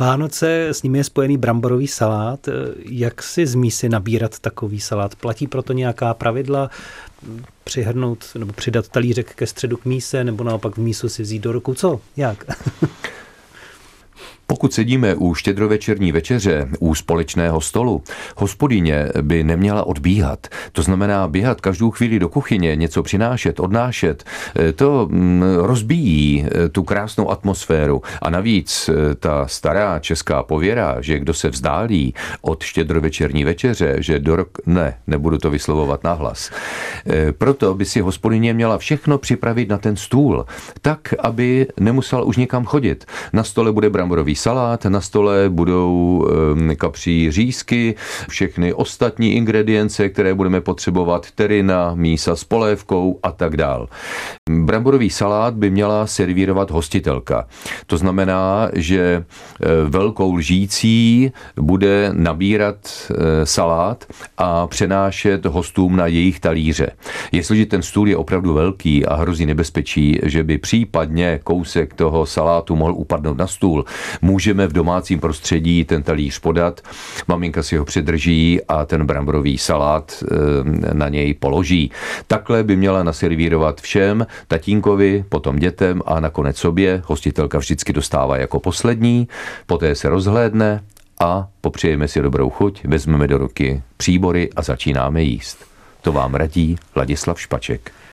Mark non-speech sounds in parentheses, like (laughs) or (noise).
Vánoce, s nimi je spojený bramborový salát. Jak si z mísy nabírat takový salát? Platí proto nějaká pravidla? Přihrnout nebo přidat talířek ke středu k míse, nebo naopak v mísu si vzít do ruku? Co? Jak? (laughs) Pokud sedíme u štědrovečerní večeře, u společného stolu, hospodyně by neměla odbíhat. To znamená běhat každou chvíli do kuchyně, něco přinášet, odnášet. E, to mm, rozbíjí e, tu krásnou atmosféru. A navíc e, ta stará česká pověra, že kdo se vzdálí od štědrovečerní večeře, že do rok... Ne, nebudu to vyslovovat nahlas. Proto by si hospodyně měla všechno připravit na ten stůl, tak, aby nemusela už někam chodit. Na stole bude bramborový salát, na stole budou kapří řízky, všechny ostatní ingredience, které budeme potřebovat, terina, mísa s polévkou a tak dál. Bramborový salát by měla servírovat hostitelka. To znamená, že e, velkou lžící bude nabírat e, salát a přenášet hostům na jejich talíře. Jestliže ten stůl je opravdu velký a hrozí nebezpečí, že by případně kousek toho salátu mohl upadnout na stůl, můžeme v domácím prostředí ten talíř podat, maminka si ho přidrží a ten bramborový salát eh, na něj položí. Takhle by měla naservírovat všem, tatínkovi, potom dětem a nakonec sobě. Hostitelka vždycky dostává jako poslední, poté se rozhlédne a popřejeme si dobrou chuť, vezmeme do ruky příbory a začínáme jíst. To vám radí Ladislav Špaček.